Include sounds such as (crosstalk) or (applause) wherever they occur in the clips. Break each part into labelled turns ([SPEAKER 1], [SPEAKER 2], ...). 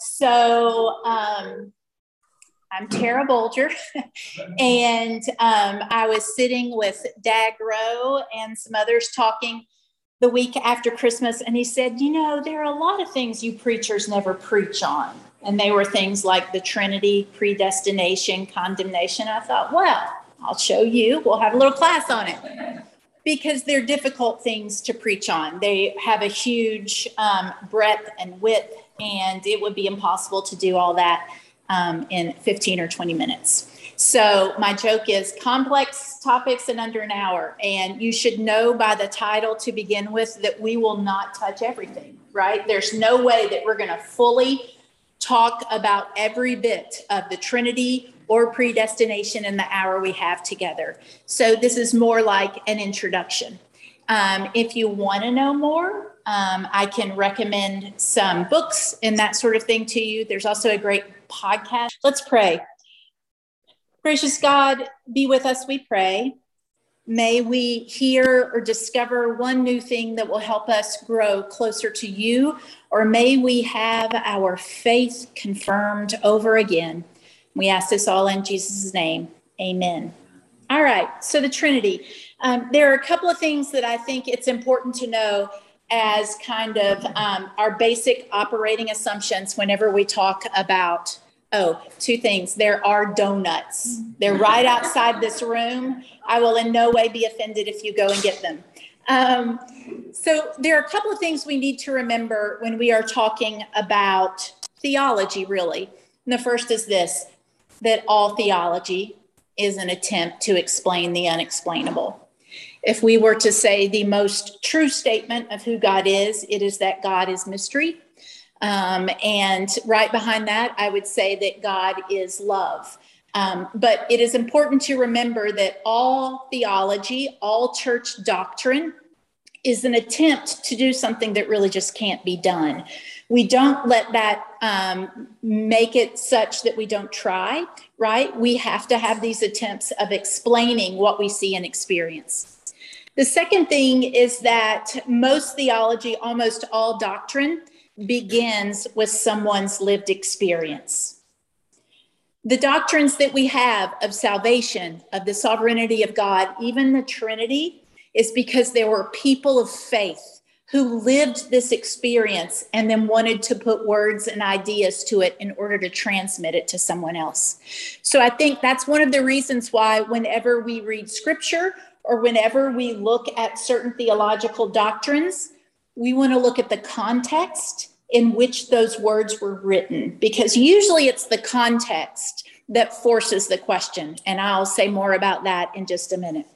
[SPEAKER 1] so um, I'm Tara Bolger, (laughs) and um, I was sitting with Dag Rowe and some others talking the week after Christmas, and he said, You know, there are a lot of things you preachers never preach on. And they were things like the Trinity, predestination, condemnation. I thought, Well, I'll show you. We'll have a little class on it because they're difficult things to preach on. They have a huge um, breadth and width, and it would be impossible to do all that um, in 15 or 20 minutes. So, my joke is complex topics in under an hour. And you should know by the title to begin with that we will not touch everything, right? There's no way that we're going to fully talk about every bit of the Trinity or predestination in the hour we have together. So this is more like an introduction. Um, if you want to know more, um, I can recommend some books and that sort of thing to you. There's also a great podcast. Let's pray. Gracious God, be with us, we pray. May we hear or discover one new thing that will help us grow closer to you, or may we have our faith confirmed over again. We ask this all in Jesus' name. Amen. All right, so the Trinity. Um, there are a couple of things that I think it's important to know as kind of um, our basic operating assumptions whenever we talk about Oh, two things. There are donuts. They're right outside this room. I will in no way be offended if you go and get them. Um, so, there are a couple of things we need to remember when we are talking about theology, really. And the first is this that all theology is an attempt to explain the unexplainable. If we were to say the most true statement of who God is, it is that God is mystery um, and right behind that, I would say that God is love. Um, but it is important to remember that all theology, all church doctrine is an attempt to do something that really just can't be done. We don't let that um, make it such that we don't try, right? We have to have these attempts of explaining what we see and experience. The second thing is that most theology, almost all doctrine, begins with someone's lived experience. The doctrines that we have of salvation, of the sovereignty of God, even the Trinity, is because there were people of faith who lived this experience and then wanted to put words and ideas to it in order to transmit it to someone else. So I think that's one of the reasons why, whenever we read scripture or whenever we look at certain theological doctrines, we want to look at the context in which those words were written, because usually it's the context that forces the question. And I'll say more about that in just a minute.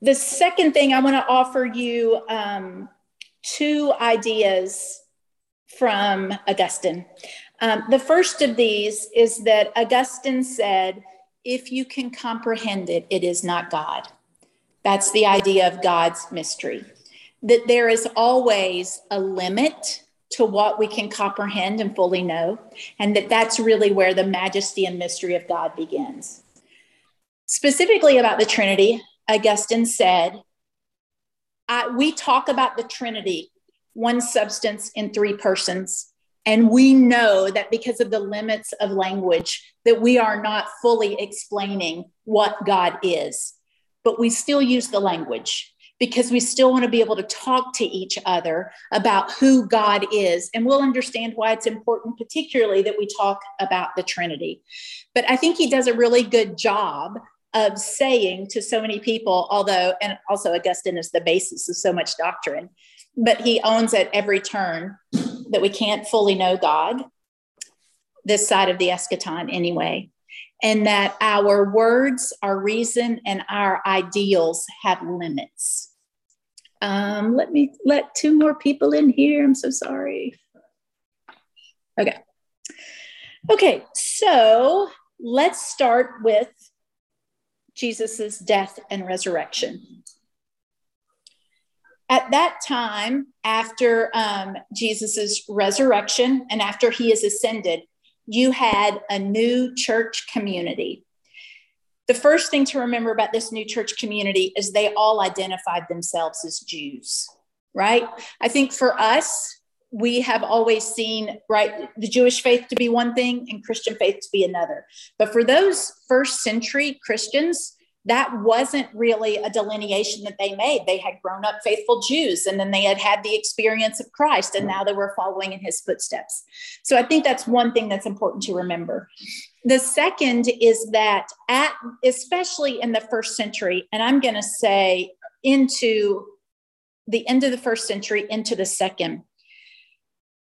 [SPEAKER 1] The second thing I want to offer you um, two ideas from Augustine. Um, the first of these is that Augustine said, if you can comprehend it, it is not God. That's the idea of God's mystery that there is always a limit to what we can comprehend and fully know, and that that's really where the majesty and mystery of God begins. Specifically about the Trinity, Augustine said, We talk about the Trinity, one substance in three persons. And we know that because of the limits of language, that we are not fully explaining what God is, but we still use the language because we still want to be able to talk to each other about who God is. And we'll understand why it's important, particularly that we talk about the Trinity. But I think he does a really good job of saying to so many people, although, and also Augustine is the basis of so much doctrine, but he owns at every turn that we can't fully know God, this side of the eschaton anyway and that our words, our reason, and our ideals have limits. Um, let me let two more people in here. I'm so sorry. Okay. Okay, so let's start with Jesus's death and resurrection. At that time, after um, Jesus's resurrection and after he is ascended, you had a new church community. The first thing to remember about this new church community is they all identified themselves as Jews, right? I think for us, we have always seen right the jewish faith to be one thing and christian faith to be another but for those first century christians that wasn't really a delineation that they made. They had grown up faithful jews and then they had had the experience of christ and now they were following in his footsteps. So i think that's one thing that's important to remember. The second is that at especially in the first century and i'm going to say into the end of the first century into the second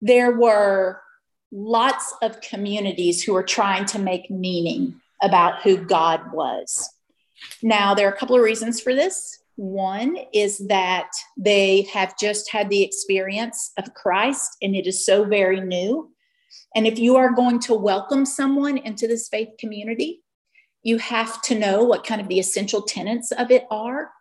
[SPEAKER 1] there were lots of communities who were trying to make meaning about who God was. Now, there are a couple of reasons for this. One is that they have just had the experience of Christ and it is so very new. And if you are going to welcome someone into this faith community, you have to know what kind of the essential tenets of it are.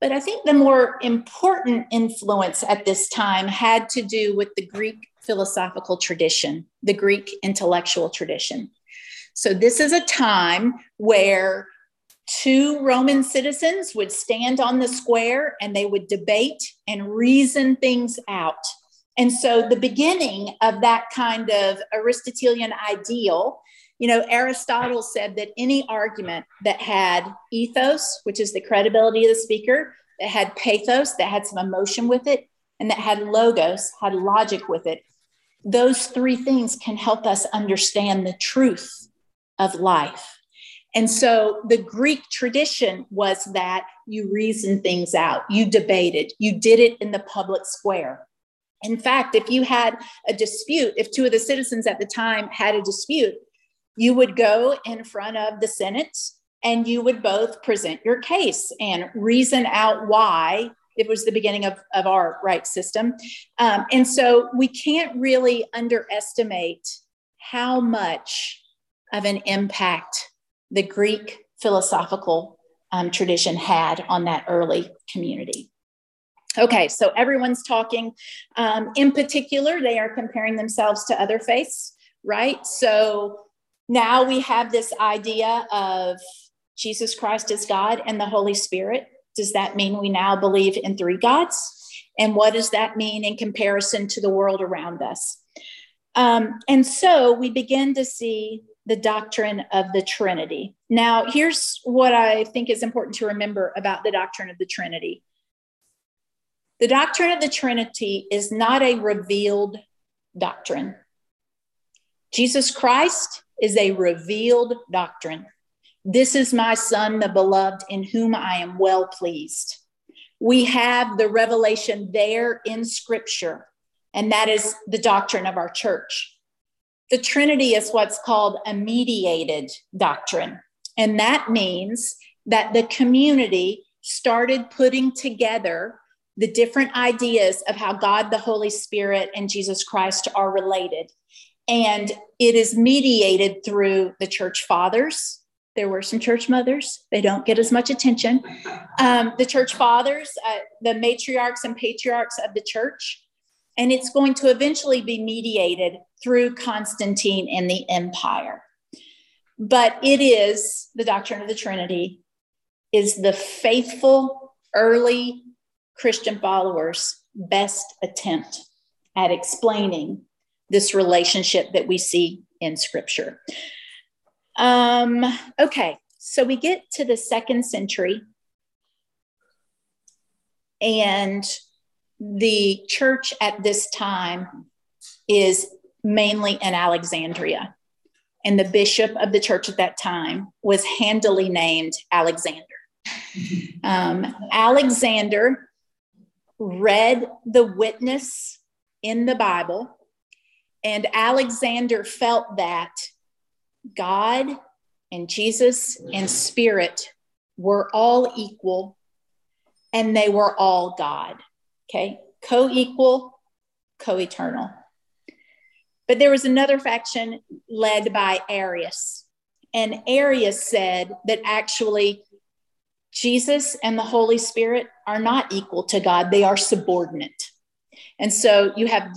[SPEAKER 1] But I think the more important influence at this time had to do with the Greek philosophical tradition, the Greek intellectual tradition. So, this is a time where two Roman citizens would stand on the square and they would debate and reason things out. And so, the beginning of that kind of Aristotelian ideal you know, Aristotle said that any argument that had ethos, which is the credibility of the speaker, that had pathos, that had some emotion with it, and that had logos, had logic with it, those three things can help us understand the truth of life. And so the Greek tradition was that you reasoned things out, you debated, you did it in the public square. In fact, if you had a dispute, if two of the citizens at the time had a dispute, you would go in front of the Senate and you would both present your case and reason out why it was the beginning of, of our right system. Um, and so we can't really underestimate how much of an impact the Greek philosophical um, tradition had on that early community. Okay, so everyone's talking. Um, in particular, they are comparing themselves to other faiths, right? So now we have this idea of Jesus Christ as God and the Holy Spirit. Does that mean we now believe in three gods? And what does that mean in comparison to the world around us? Um, and so we begin to see the doctrine of the Trinity. Now, here's what I think is important to remember about the doctrine of the Trinity the doctrine of the Trinity is not a revealed doctrine. Jesus Christ is a revealed doctrine. This is my son, the beloved, in whom I am well pleased. We have the revelation there in scripture, and that is the doctrine of our church. The Trinity is what's called a mediated doctrine, and that means that the community started putting together the different ideas of how God, the Holy Spirit, and Jesus Christ are related. And it is mediated through the church fathers. There were some church mothers. They don't get as much attention. Um, the church fathers, uh, the matriarchs and patriarchs of the church. And it's going to eventually be mediated through Constantine and the empire. But it is the doctrine of the Trinity, is the faithful early Christian followers' best attempt at explaining this relationship that we see in scripture. Um, okay, so we get to the second century, and the church at this time is mainly in Alexandria. And the bishop of the church at that time was handily named Alexander. (laughs) Um, Alexander read the witness in the Bible and Alexander felt that God and Jesus and Spirit were all equal and they were all God. Okay, co equal, co eternal. But there was another faction led by Arius. And Arius said that actually Jesus and the Holy Spirit are not equal to God, they are subordinate. And so you have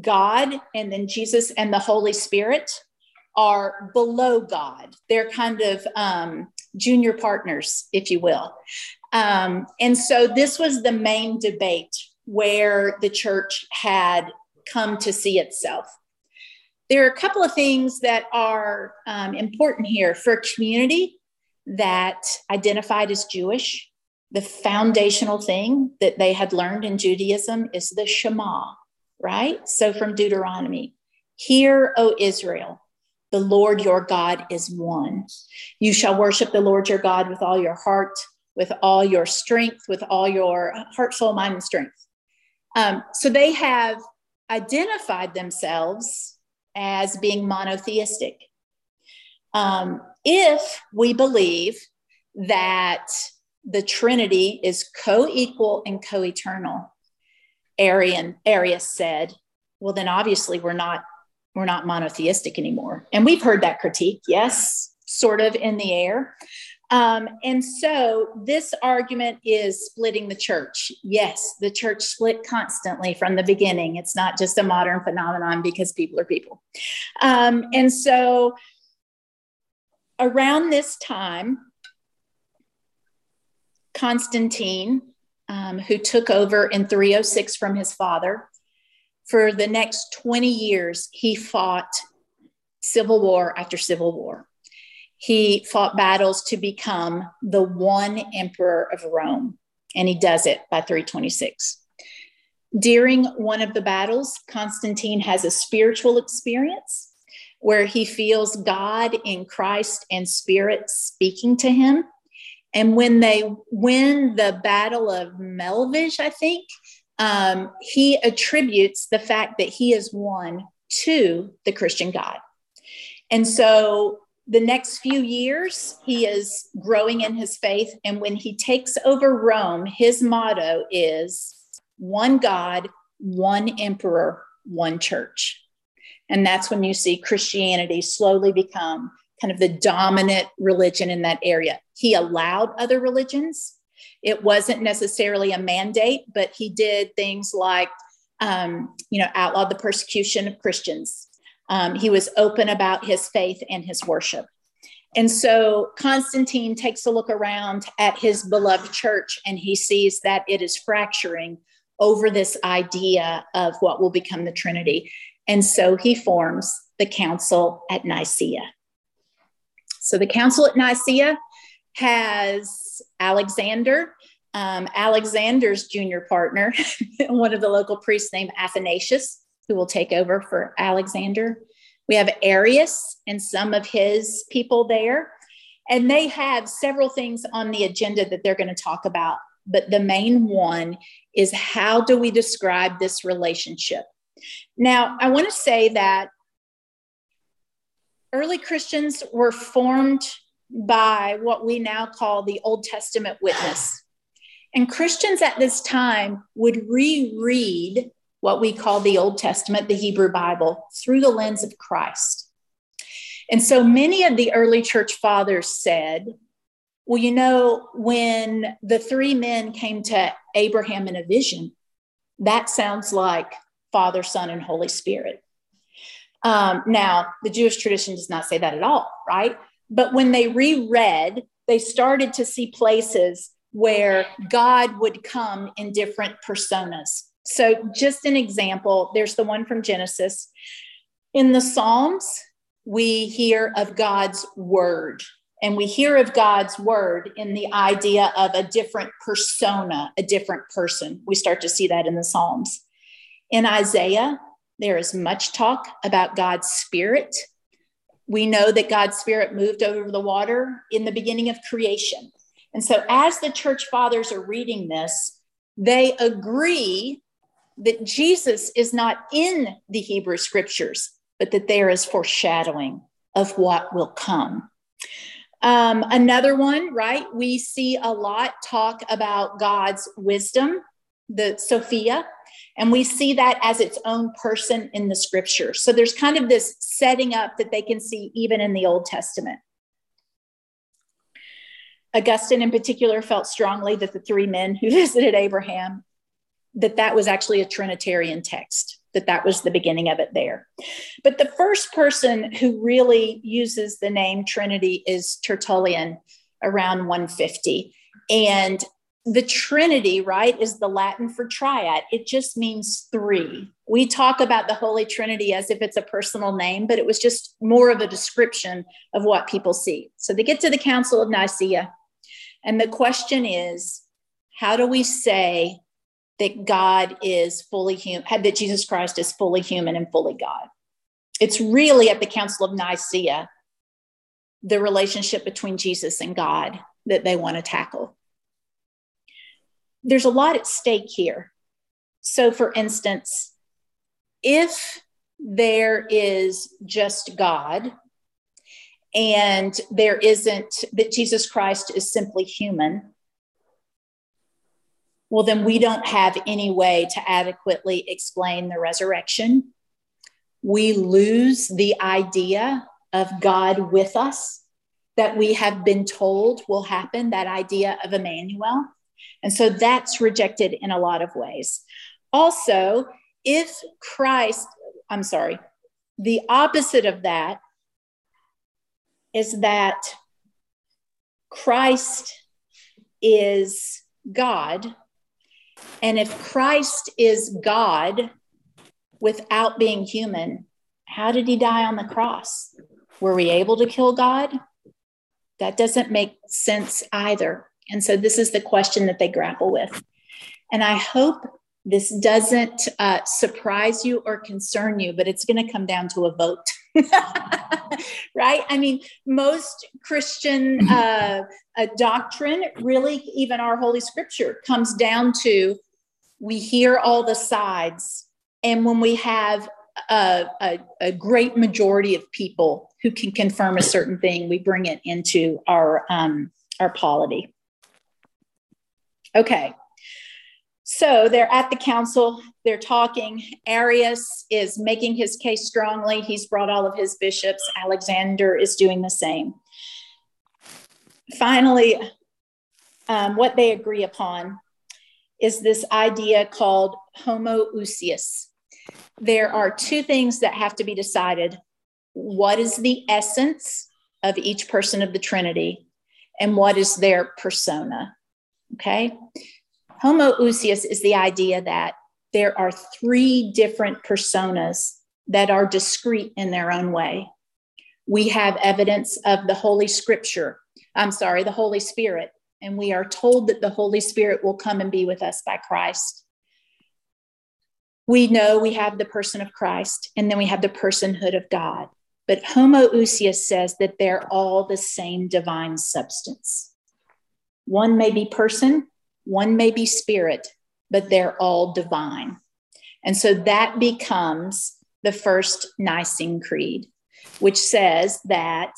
[SPEAKER 1] God and then Jesus and the Holy Spirit are below God. They're kind of um, junior partners, if you will. Um, and so this was the main debate where the church had come to see itself. There are a couple of things that are um, important here for a community that identified as Jewish. The foundational thing that they had learned in Judaism is the Shema, right? So from Deuteronomy, Hear, O Israel, the Lord your God is one. You shall worship the Lord your God with all your heart, with all your strength, with all your heart, soul, mind, and strength. Um, so they have identified themselves as being monotheistic. Um, if we believe that the Trinity is co equal and co eternal, Arian, Arius said, well, then obviously we're not we're not monotheistic anymore. And we've heard that critique, yes, sort of in the air. Um, and so this argument is splitting the church. Yes, the church split constantly from the beginning. It's not just a modern phenomenon because people are people. Um, and so around this time, Constantine, um, who took over in 306 from his father, for the next 20 years, he fought civil war after civil war. He fought battles to become the one emperor of Rome, and he does it by 326. During one of the battles, Constantine has a spiritual experience where he feels God in Christ and spirit speaking to him. And when they win the Battle of Melvage, I think, um, he attributes the fact that he is one to the Christian God. And so the next few years, he is growing in his faith. And when he takes over Rome, his motto is one God, one emperor, one church. And that's when you see Christianity slowly become kind of the dominant religion in that area. He allowed other religions. It wasn't necessarily a mandate, but he did things like, um, you know, outlawed the persecution of Christians, um, he was open about his faith and his worship. And so Constantine takes a look around at his beloved church and he sees that it is fracturing over this idea of what will become the Trinity. And so he forms the council at Nicaea. So the council at Nicaea has Alexander, um, Alexander's junior partner, (laughs) one of the local priests named Athanasius, who will take over for Alexander. We have Arius and some of his people there. And they have several things on the agenda that they're going to talk about. But the main one is how do we describe this relationship? Now, I want to say that early Christians were formed by what we now call the Old Testament witness. And Christians at this time would reread what we call the Old Testament, the Hebrew Bible, through the lens of Christ. And so many of the early church fathers said, well, you know, when the three men came to Abraham in a vision, that sounds like Father, Son, and Holy Spirit. Um, now, the Jewish tradition does not say that at all, right? But when they reread, they started to see places where God would come in different personas. So, just an example, there's the one from Genesis. In the Psalms, we hear of God's word, and we hear of God's word in the idea of a different persona, a different person. We start to see that in the Psalms. In Isaiah, there is much talk about God's spirit. We know that God's spirit moved over the water in the beginning of creation. And so, as the church fathers are reading this, they agree that Jesus is not in the Hebrew scriptures, but that there is foreshadowing of what will come. Um, another one, right? We see a lot talk about God's wisdom, the Sophia, and we see that as its own person in the scripture. So there's kind of this setting up that they can see even in the Old Testament. Augustine, in particular, felt strongly that the three men who (laughs) visited Abraham that that was actually a Trinitarian text, that that was the beginning of it there. But the first person who really uses the name Trinity is Tertullian around 150. And the Trinity, right, is the Latin for triad. It just means three. We talk about the Holy Trinity as if it's a personal name, but it was just more of a description of what people see. So they get to the Council of Nicaea, and the question is how do we say that God is fully human, that Jesus Christ is fully human and fully God? It's really at the Council of Nicaea, the relationship between Jesus and God that they want to tackle there's a lot at stake here. So, for instance, if there is just God and there isn't that Jesus Christ is simply human, well, then we don't have any way to adequately explain the resurrection. We lose the idea of God with us that we have been told will happen, that idea of Emmanuel. And so that's rejected in a lot of ways. Also, if Christ, I'm sorry, the opposite of that is that Christ is God. And if Christ is God without being human, how did he die on the cross? Were we able to kill God? That doesn't make sense either. And so this is the question that they grapple with. And I hope this doesn't uh, surprise you or concern you, but it's going to come down to a vote. (laughs) right? I mean, most Christian uh, doctrine, really, even our Holy Scripture, comes down to we hear all the sides. And when we have a, a, a, great majority of people who can confirm a certain thing, we bring it into our, um, our polity. Okay. So they're at the council, they're talking. Arius is making his case strongly. He's brought all of his bishops. Alexander is doing the same. Finally, um, what they agree upon is this idea called homoousios. There are two things that have to be decided what is the essence of each person of the Trinity, and what is their persona? Okay. Homoousios is the idea that there are three different personas that are discrete in their own way. We have evidence of the Holy Scripture, I'm sorry, the Holy Spirit, and we are told that the Holy Spirit will come and be with us by Christ. We know we have the person of Christ, and then we have the personhood of God. But homoousios says that they're all the same divine substance. One may be person, one may be spirit, but they're all divine. And so that becomes the first Nicene Creed, which says that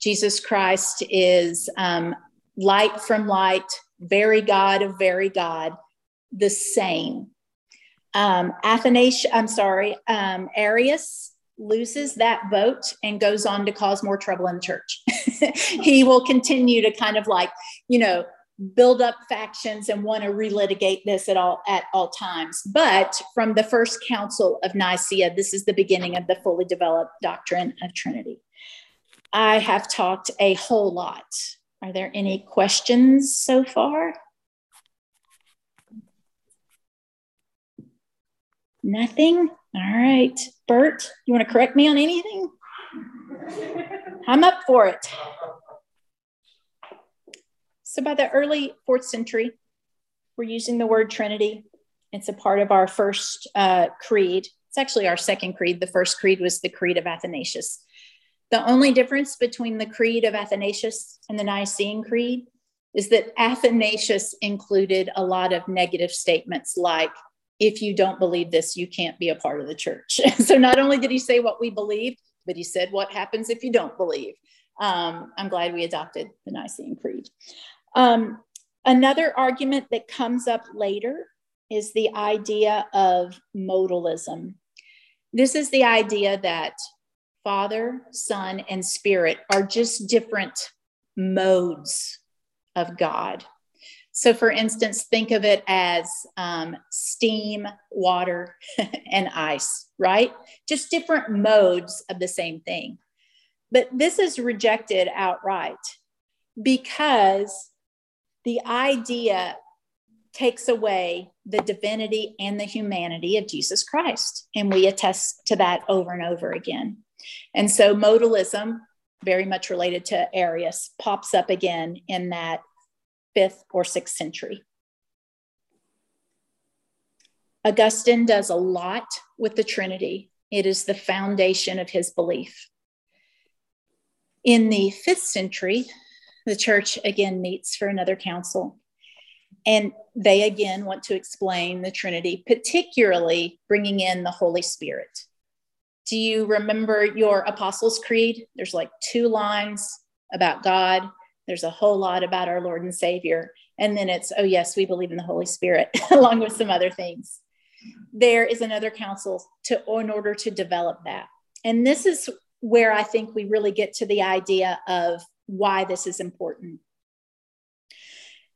[SPEAKER 1] Jesus Christ is um, light from light, very God of very God, the same. Um, Athanasius, I'm sorry, um, Arius loses that vote and goes on to cause more trouble in the church. (laughs) he will continue to kind of like, you know, build up factions and want to relitigate this at all at all times. But from the first council of Nicaea, this is the beginning of the fully developed doctrine of Trinity. I have talked a whole lot. Are there any questions so far? Nothing? All right. Bert, you want to correct me on anything? I'm up for it. So by the early fourth century, we're using the word Trinity. It's a part of our first uh, creed. It's actually our second creed. The first creed was the Creed of Athanasius. The only difference between the Creed of Athanasius and the Nicene Creed is that Athanasius included a lot of negative statements like, if you don't believe this, you can't be a part of the church. (laughs) so not only did he say what we believed, but he said what happens if you don't believe. Um, I'm glad we adopted the Nicene Creed. Um, another argument that comes up later is the idea of modalism. This is the idea that Father, Son, and Spirit are just different modes of God. So, for instance, think of it as um, steam, water, (laughs) and ice, right? Just different modes of the same thing. But this is rejected outright because the idea takes away the divinity and the humanity of Jesus Christ. And we attest to that over and over again. And so modalism, very much related to Arius, pops up again in that fifth or sixth century. Augustine does a lot with the Trinity. It is the foundation of his belief. In the fifth century, the church again meets for another council. And they again want to explain the Trinity, particularly bringing in the Holy Spirit. Do you remember your Apostles' Creed? There's like two lines about God, there's a whole lot about our Lord and Savior. And then it's, oh, yes, we believe in the Holy Spirit, (laughs) along with some other things. There is another council to, in order to develop that. And this is where I think we really get to the idea of why this is important.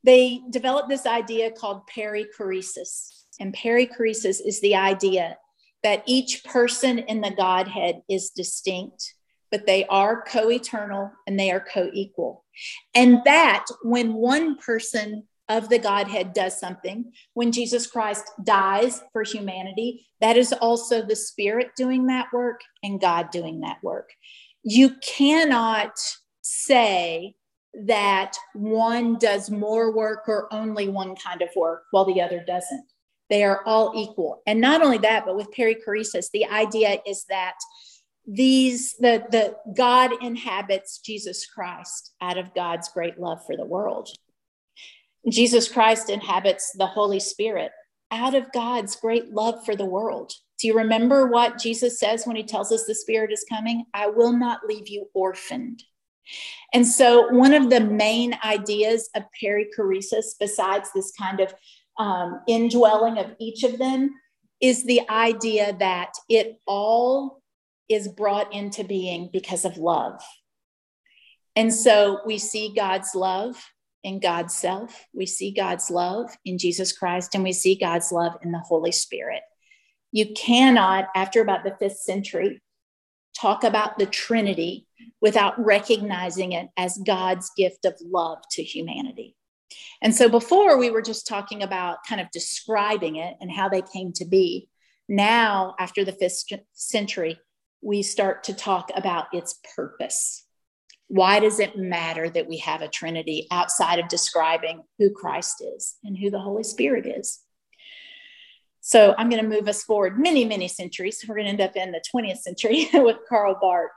[SPEAKER 1] They developed this idea called perichoresis. And perichoresis is the idea that each person in the Godhead is distinct, but they are co eternal and they are co equal. And that when one person of the Godhead does something, when Jesus Christ dies for humanity, that is also the Spirit doing that work and God doing that work. You cannot say that one does more work or only one kind of work while the other doesn't. They are all equal. And not only that, but with perichoresis, the idea is that these the the God inhabits Jesus Christ out of God's great love for the world. Jesus Christ inhabits the Holy Spirit out of God's great love for the world. Do you remember what Jesus says when he tells us the Spirit is coming? I will not leave you orphaned. And so, one of the main ideas of perichoresis, besides this kind of um, indwelling of each of them, is the idea that it all is brought into being because of love. And so, we see God's love in God's self, we see God's love in Jesus Christ, and we see God's love in the Holy Spirit. You cannot, after about the fifth century, talk about the Trinity without recognizing it as God's gift of love to humanity. And so before we were just talking about kind of describing it and how they came to be. Now, after the fifth century, we start to talk about its purpose. Why does it matter that we have a Trinity outside of describing who Christ is and who the Holy Spirit is? So I'm going to move us forward many, many centuries. We're going to end up in the 20th century (laughs) with Karl Barth.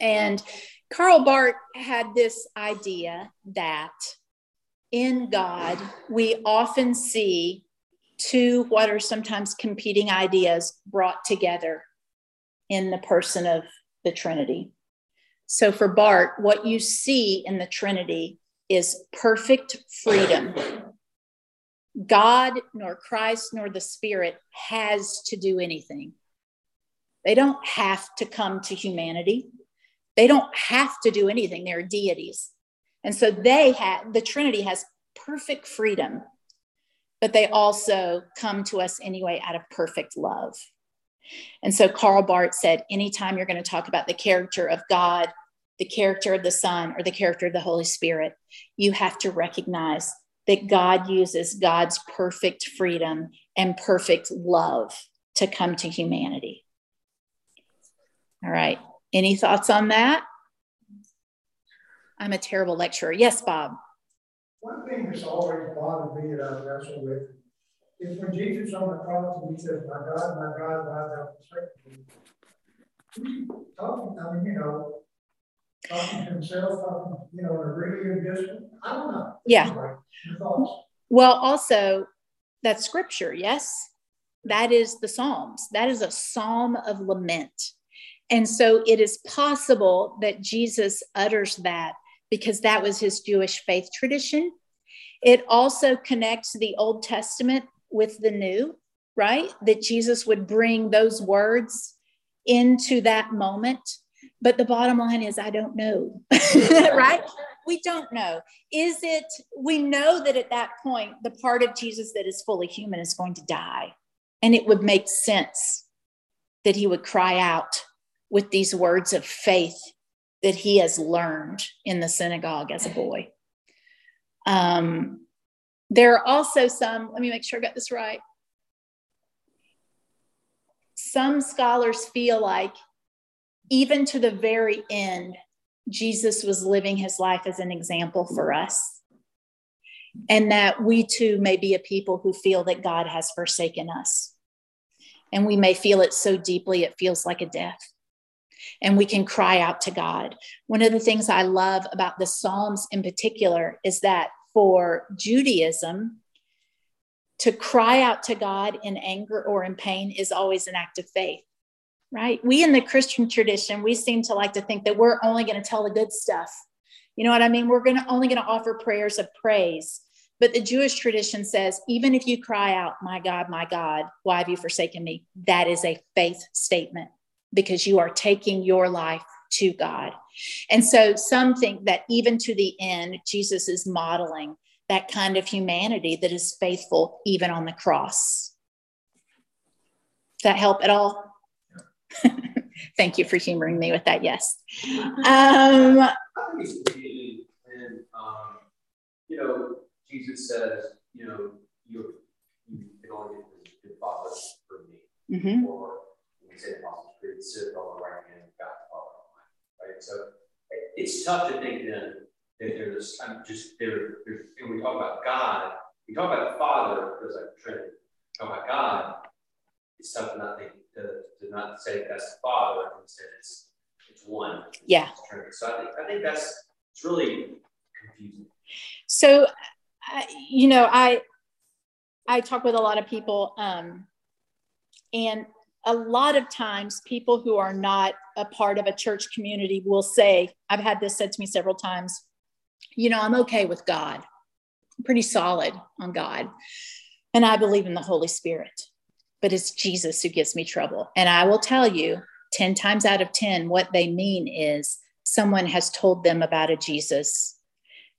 [SPEAKER 1] And Karl Barth had this idea that in God, we often see two what are sometimes competing ideas brought together in the person of the Trinity. So for Barth, what you see in the Trinity is perfect freedom. God, nor Christ, nor the Spirit has to do anything. They don't have to come to humanity. They don't have to do anything. They're deities. And so they have, the Trinity has perfect freedom, but they also come to us anyway out of perfect love. And so Karl Barth said, anytime you're going to talk about the character of God, the character of the Son, or the character of the Holy Spirit, you have to recognize that God uses God's perfect freedom and perfect love to come to humanity. All right. Any thoughts on that? I'm a terrible lecturer. Yes, Bob.
[SPEAKER 2] One thing that's always bothered me that I wrestle with is when Jesus on the cross and he says, My God, my God, why thou forsaken me? Talking, I mean, you know, talking to himself, talking, you know, in a really distant. I don't know.
[SPEAKER 1] Yeah. Well, also, that's scripture, yes? That is the Psalms. That is a psalm of lament. And so it is possible that Jesus utters that because that was his Jewish faith tradition. It also connects the Old Testament with the New, right? That Jesus would bring those words into that moment. But the bottom line is, I don't know, (laughs) right? We don't know. Is it, we know that at that point, the part of Jesus that is fully human is going to die. And it would make sense that he would cry out with these words of faith that he has learned in the synagogue as a boy. Um, There are also some, let me make sure I got this right. Some scholars feel like even to the very end, Jesus was living his life as an example for us. And that we too may be a people who feel that God has forsaken us. And we may feel it so deeply, it feels like a death. And we can cry out to God. One of the things I love about the Psalms in particular is that for Judaism, to cry out to God in anger or in pain is always an act of faith right? We in the Christian tradition, we seem to like to think that we're only going to tell the good stuff. You know what I mean? We're going to only going to offer prayers of praise. But the Jewish tradition says, even if you cry out, My God, my God, why have you forsaken me? That is a faith statement because you are taking your life to God. And so some think that even to the end, Jesus is modeling that kind of humanity that is faithful even on the cross. Does that help at all? (laughs) Thank you for humoring me with that. Yes. Um,
[SPEAKER 3] and, um, you know, Jesus says, you know, you, you can only get the Father from me. Mm-hmm. Or we say Apostles' Creed, sit on the right hand of God, Father, right? So it's tough to think then that there's I'm just there. There's, when we talk about God, we talk about the Father, there's like Trinity. We talk about God, it's to not think to, to not say that's the Father, instead it's it's one.
[SPEAKER 1] Yeah.
[SPEAKER 3] So I think I think that's it's really confusing.
[SPEAKER 1] So, uh, you know, I I talk with a lot of people, um, and a lot of times people who are not a part of a church community will say, I've had this said to me several times, you know, I'm okay with God. I'm pretty solid on God. And I believe in the Holy Spirit but it's Jesus who gives me trouble. And I will tell you 10 times out of 10, what they mean is someone has told them about a Jesus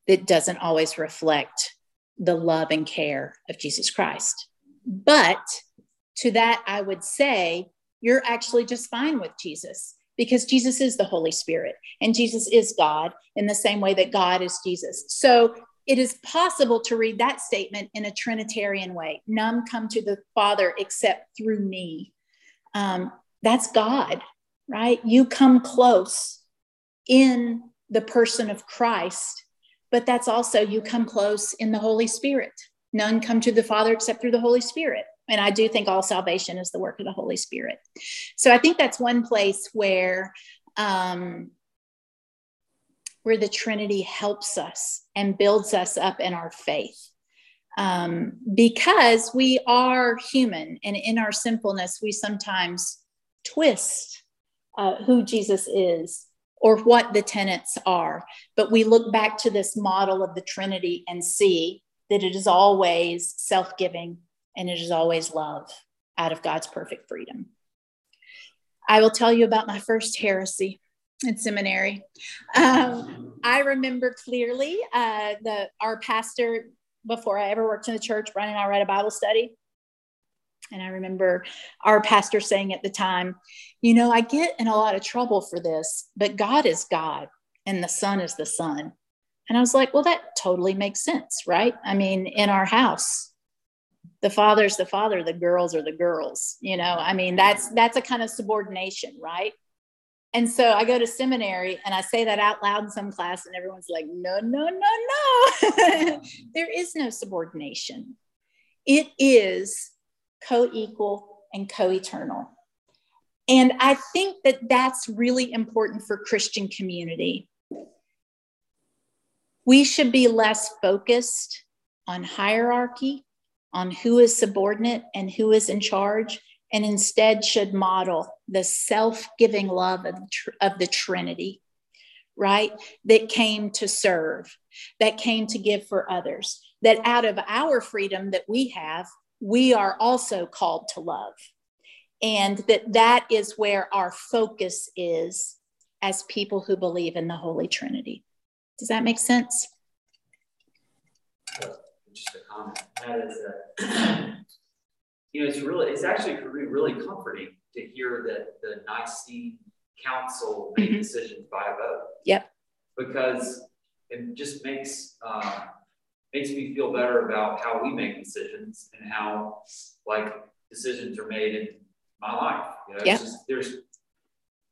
[SPEAKER 1] that doesn't always reflect the love and care of Jesus Christ. But to that, I would say, you're actually just fine with Jesus because Jesus is the Holy Spirit and Jesus is God in the same way that God is Jesus. So it is possible to read that statement in a Trinitarian way. None come to the Father except through me. Um, that's God, right? You come close in the person of Christ, but that's also you come close in the Holy Spirit. None come to the Father except through the Holy Spirit. And I do think all salvation is the work of the Holy Spirit. So I think that's one place where um, where the Trinity helps us and builds us up in our faith. Um, because we are human and in our sinfulness, we sometimes twist uh, who Jesus is or what the tenets are. But we look back to this model of the Trinity and see that it is always self giving and it is always love out of God's perfect freedom. I will tell you about my first heresy in seminary. Um, I remember clearly uh, the our pastor before I ever worked in the church. Brian and I read a Bible study, and I remember our pastor saying at the time, "You know, I get in a lot of trouble for this, but God is God, and the Son is the Son." And I was like, "Well, that totally makes sense, right? I mean, in our house." the father's the father the girls are the girls you know i mean that's that's a kind of subordination right and so I go to seminary and I say that out loud in some class, and everyone's like, no, no, no, no. (laughs) there is no subordination. It is co equal and co eternal. And I think that that's really important for Christian community. We should be less focused on hierarchy, on who is subordinate and who is in charge, and instead should model the self giving love of, of the Trinity, right? That came to serve, that came to give for others, that out of our freedom that we have, we are also called to love. And that that is where our focus is as people who believe in the Holy Trinity. Does that make sense?
[SPEAKER 4] Just a comment. That is that you know, it's really, it's actually really comforting to hear that the Nicene Council made mm-hmm. decisions by a vote.
[SPEAKER 1] Yep.
[SPEAKER 4] Because it just makes uh, makes me feel better about how we make decisions and how like decisions are made in my life. You know,
[SPEAKER 1] yeah.
[SPEAKER 4] Just, there's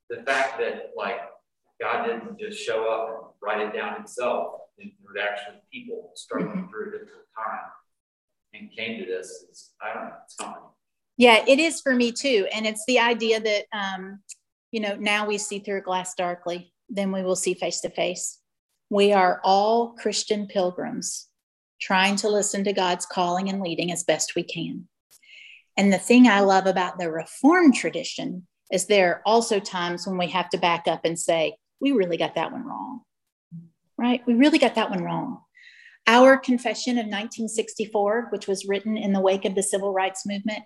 [SPEAKER 4] the fact that like God didn't just show up and write it down himself. And there were actually people struggling mm-hmm. through a difficult time and came to this. It's, I don't know, it's.
[SPEAKER 1] Yeah, it is for me too. And it's the idea that, um, you know, now we see through a glass darkly, then we will see face to face. We are all Christian pilgrims trying to listen to God's calling and leading as best we can. And the thing I love about the Reformed tradition is there are also times when we have to back up and say, we really got that one wrong, right? We really got that one wrong. Our confession of 1964, which was written in the wake of the civil rights movement,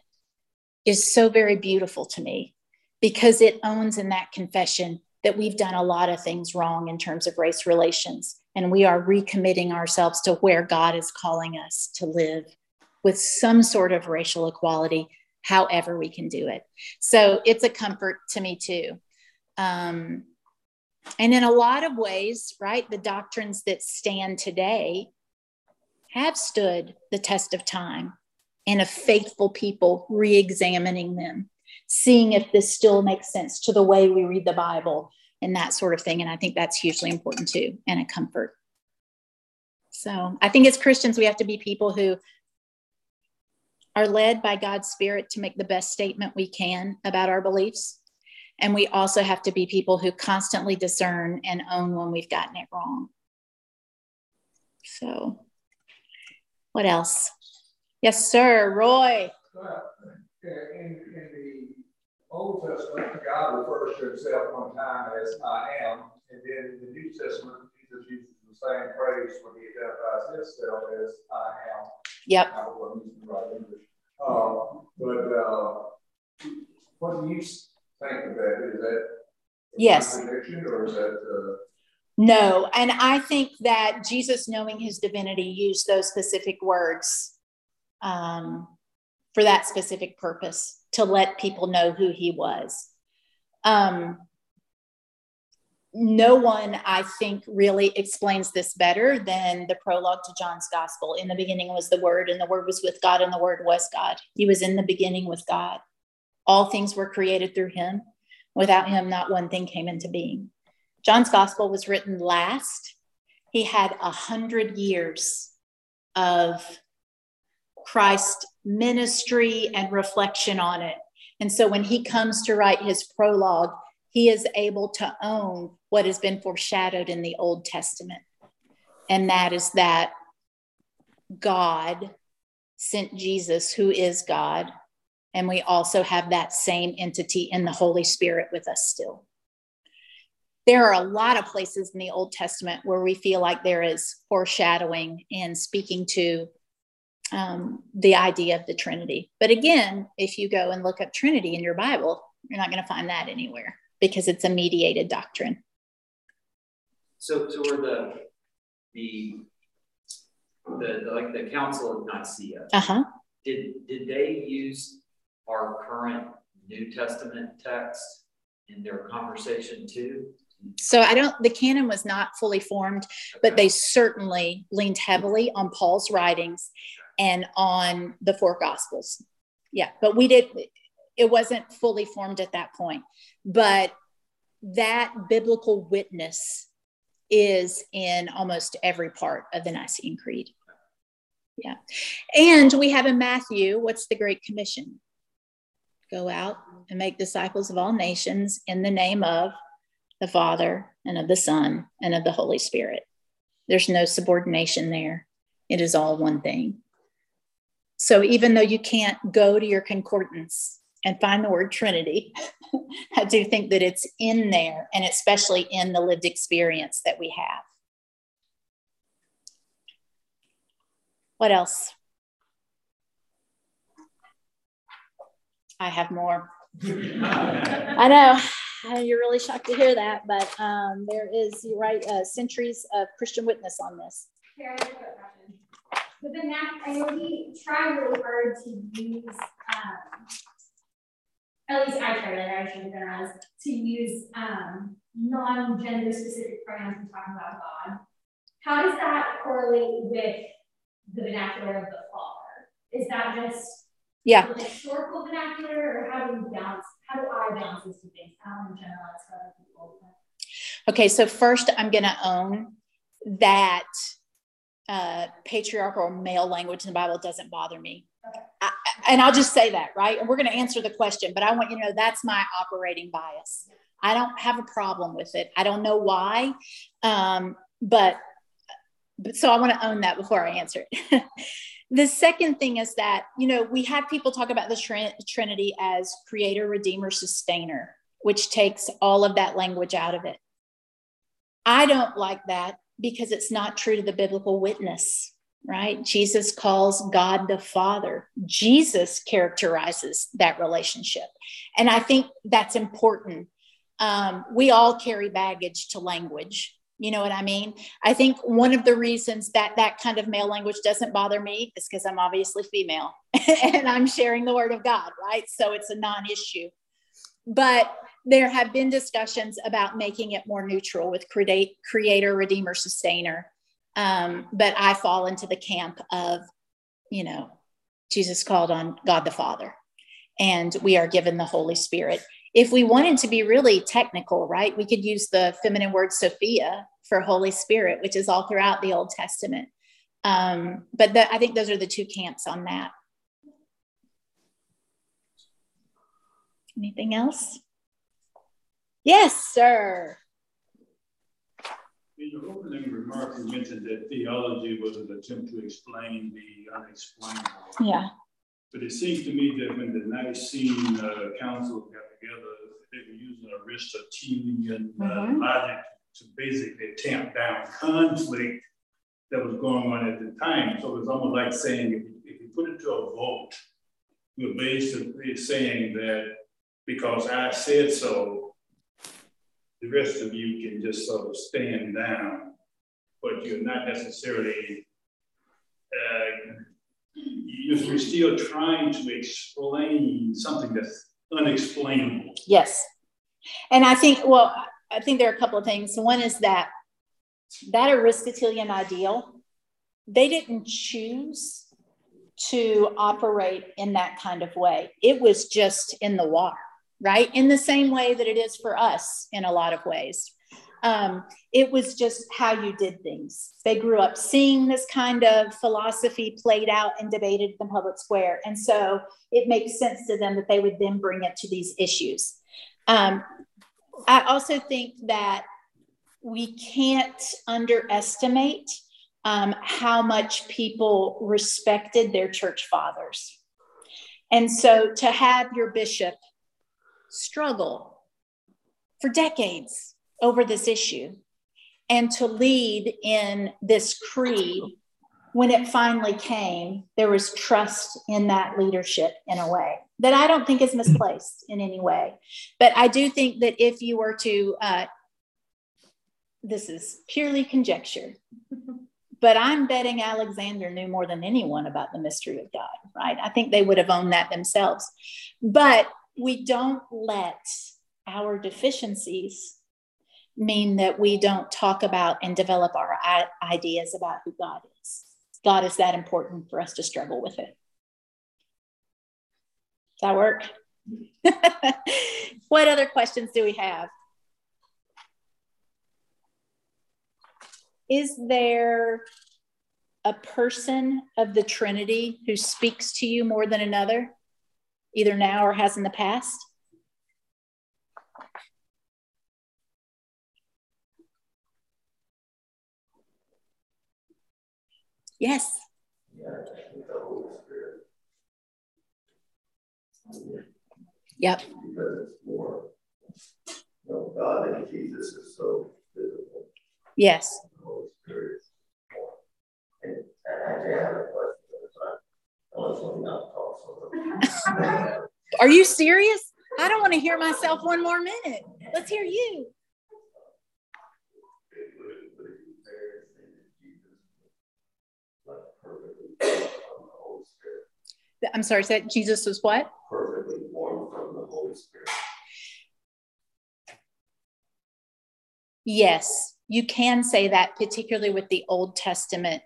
[SPEAKER 1] is so very beautiful to me because it owns in that confession that we've done a lot of things wrong in terms of race relations. And we are recommitting ourselves to where God is calling us to live with some sort of racial equality, however we can do it. So it's a comfort to me too. Um, and in a lot of ways, right, the doctrines that stand today have stood the test of time and of faithful people re examining them, seeing if this still makes sense to the way we read the Bible and that sort of thing. And I think that's hugely important too and a comfort. So I think as Christians, we have to be people who are led by God's Spirit to make the best statement we can about our beliefs. And we also have to be people who constantly discern and own when we've gotten it wrong. So, what else? Yes, sir. Roy.
[SPEAKER 5] In, in the Old Testament, God refers to himself one time as I am. And then in the New Testament, Jesus uses the same phrase when he identifies himself as I am.
[SPEAKER 1] Yep.
[SPEAKER 5] I hope I'm using the right English. Uh, but uh, what do you think of that? Is that
[SPEAKER 1] yes.
[SPEAKER 5] contradiction or is that? Uh,
[SPEAKER 1] no, and I think that Jesus, knowing his divinity, used those specific words um, for that specific purpose to let people know who he was. Um, no one, I think, really explains this better than the prologue to John's gospel. In the beginning was the Word, and the Word was with God, and the Word was God. He was in the beginning with God. All things were created through him. Without him, not one thing came into being. John's gospel was written last. He had a hundred years of Christ's ministry and reflection on it. And so when he comes to write his prologue, he is able to own what has been foreshadowed in the Old Testament. And that is that God sent Jesus, who is God. And we also have that same entity in the Holy Spirit with us still. There are a lot of places in the Old Testament where we feel like there is foreshadowing and speaking to um, the idea of the Trinity. But again, if you go and look up Trinity in your Bible, you're not going to find that anywhere because it's a mediated doctrine.
[SPEAKER 4] So, so were the the the, the like the Council of Nicaea?
[SPEAKER 1] Uh huh.
[SPEAKER 4] Did did they use our current New Testament text in their conversation too?
[SPEAKER 1] So I don't. The canon was not fully formed, but they certainly leaned heavily on Paul's writings and on the four gospels. Yeah, but we did, it wasn't fully formed at that point. But that biblical witness is in almost every part of the Nicene Creed. Yeah. And we have in Matthew, what's the Great Commission? Go out and make disciples of all nations in the name of the Father and of the Son and of the Holy Spirit. There's no subordination there. It is all one thing. So even though you can't go to your concordance and find the word Trinity, (laughs) I do think that it's in there and especially in the lived experience that we have. What else? I have more. (laughs) I know you're really shocked to hear that, but um, there is, you're right, uh, centuries of Christian witness on this.
[SPEAKER 6] But the next, I know we try really hard to use, um, at least I try that, I should have to use um, non-gender specific pronouns when talking about God. How does that correlate with the vernacular of the Father. Is that just
[SPEAKER 1] yeah
[SPEAKER 6] historical vernacular, or how do we balance? How do I balance these two things? How in general for other people?
[SPEAKER 1] Okay, so first I'm going to own that uh, patriarchal male language in the Bible doesn't bother me. I, and I'll just say that, right? And we're going to answer the question, but I want you to know that's my operating bias. I don't have a problem with it. I don't know why, um, but, but so I want to own that before I answer it. (laughs) the second thing is that you know we have people talk about the trin- Trinity as creator, redeemer, sustainer, which takes all of that language out of it. I don't like that because it's not true to the biblical witness right? Jesus calls God the Father. Jesus characterizes that relationship. And I think that's important. Um, we all carry baggage to language. You know what I mean? I think one of the reasons that that kind of male language doesn't bother me is because I'm obviously female (laughs) and I'm sharing the word of God, right? So it's a non issue. But there have been discussions about making it more neutral with create, creator, redeemer, sustainer um, but I fall into the camp of, you know, Jesus called on God the Father, and we are given the Holy Spirit. If we wanted to be really technical, right, we could use the feminine word Sophia for Holy Spirit, which is all throughout the Old Testament. Um, but the, I think those are the two camps on that. Anything else? Yes, sir.
[SPEAKER 7] In your opening remarks, you mentioned that theology was an attempt to explain the unexplainable.
[SPEAKER 1] Yeah.
[SPEAKER 7] But it seems to me that when the Nicene uh, Council got together, they were using Aristotelian uh, mm-hmm. logic to basically tamp down conflict that was going on at the time. So it's almost like saying if you, if you put it to a vote, you're basically saying that because I said so, the rest of you can just sort of stand down, but you're not necessarily, uh, you're still trying to explain something that's unexplainable.
[SPEAKER 1] Yes. And I think, well, I think there are a couple of things. One is that that Aristotelian ideal, they didn't choose to operate in that kind of way. It was just in the water right? In the same way that it is for us in a lot of ways. Um, it was just how you did things. They grew up seeing this kind of philosophy played out and debated in the public square. And so it makes sense to them that they would then bring it to these issues. Um, I also think that we can't underestimate um, how much people respected their church fathers. And so to have your bishop struggle for decades over this issue and to lead in this creed when it finally came there was trust in that leadership in a way that i don't think is misplaced in any way. But i do think that if you were to uh, this is purely conjecture but i'm betting alexander knew more than anyone about the mystery of god right? I think they would have owned that themselves. But we don't let our deficiencies mean that we don't talk about and develop our ideas about who God is. God is that important for us to struggle with it. Does that work? (laughs) what other questions do we have? Is there a person of the Trinity who speaks to you more than another? either now or has in the past? Yes. Yep.
[SPEAKER 8] Because it's more, you know, God and Jesus is so visible.
[SPEAKER 1] Yes.
[SPEAKER 8] The Holy Spirit is more. And, and I have a question. I was not
[SPEAKER 1] are you serious? I don't want to hear myself one more minute. Let's hear you. I'm sorry, said Jesus was what?
[SPEAKER 8] Perfectly formed from the Holy Spirit.
[SPEAKER 1] Yes, you can say that, particularly with the Old Testament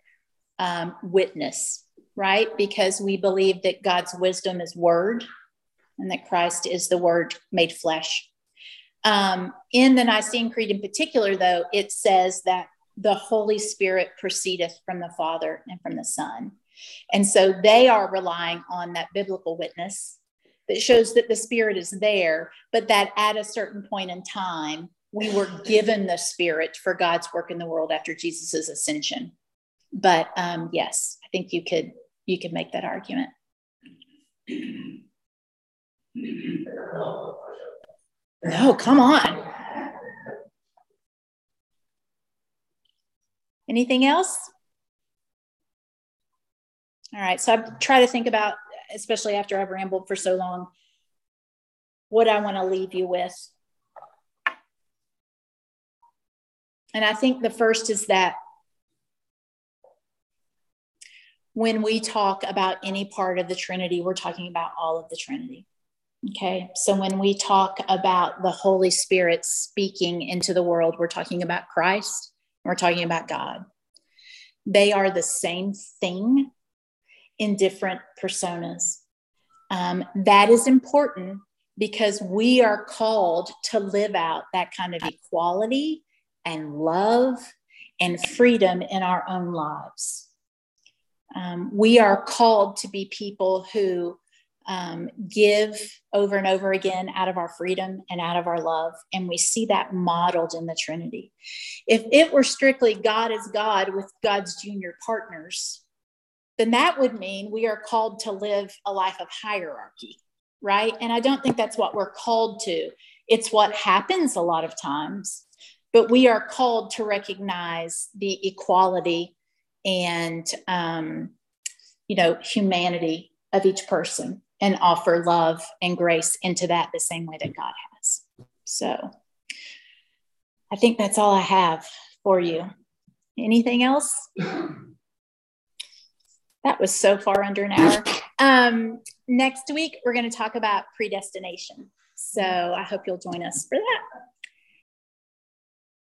[SPEAKER 1] um, witness, right? Because we believe that God's wisdom is word and that Christ is the word made flesh. Um, in the Nicene Creed in particular, though, it says that the Holy Spirit proceedeth from the Father and from the Son. And so they are relying on that biblical witness that shows that the Spirit is there, but that at a certain point in time, we were given the Spirit for God's work in the world after Jesus' ascension. But um, yes, I think you could you could make that argument. No, come on. Anything else? All right, so I try to think about, especially after I've rambled for so long, what I want to leave you with. And I think the first is that when we talk about any part of the Trinity, we're talking about all of the Trinity. Okay, so when we talk about the Holy Spirit speaking into the world, we're talking about Christ, we're talking about God. They are the same thing in different personas. Um, that is important because we are called to live out that kind of equality and love and freedom in our own lives. Um, we are called to be people who um, give over and over again out of our freedom and out of our love. And we see that modeled in the Trinity. If it were strictly God is God with God's junior partners, then that would mean we are called to live a life of hierarchy, right? And I don't think that's what we're called to. It's what happens a lot of times, but we are called to recognize the equality and, um, you know, humanity of each person and offer love and grace into that the same way that God has. So I think that's all I have for you. Anything else? (clears throat) That was so far under an hour. (laughs) Um, next week, we're going to talk about predestination. So I hope you'll join us for that.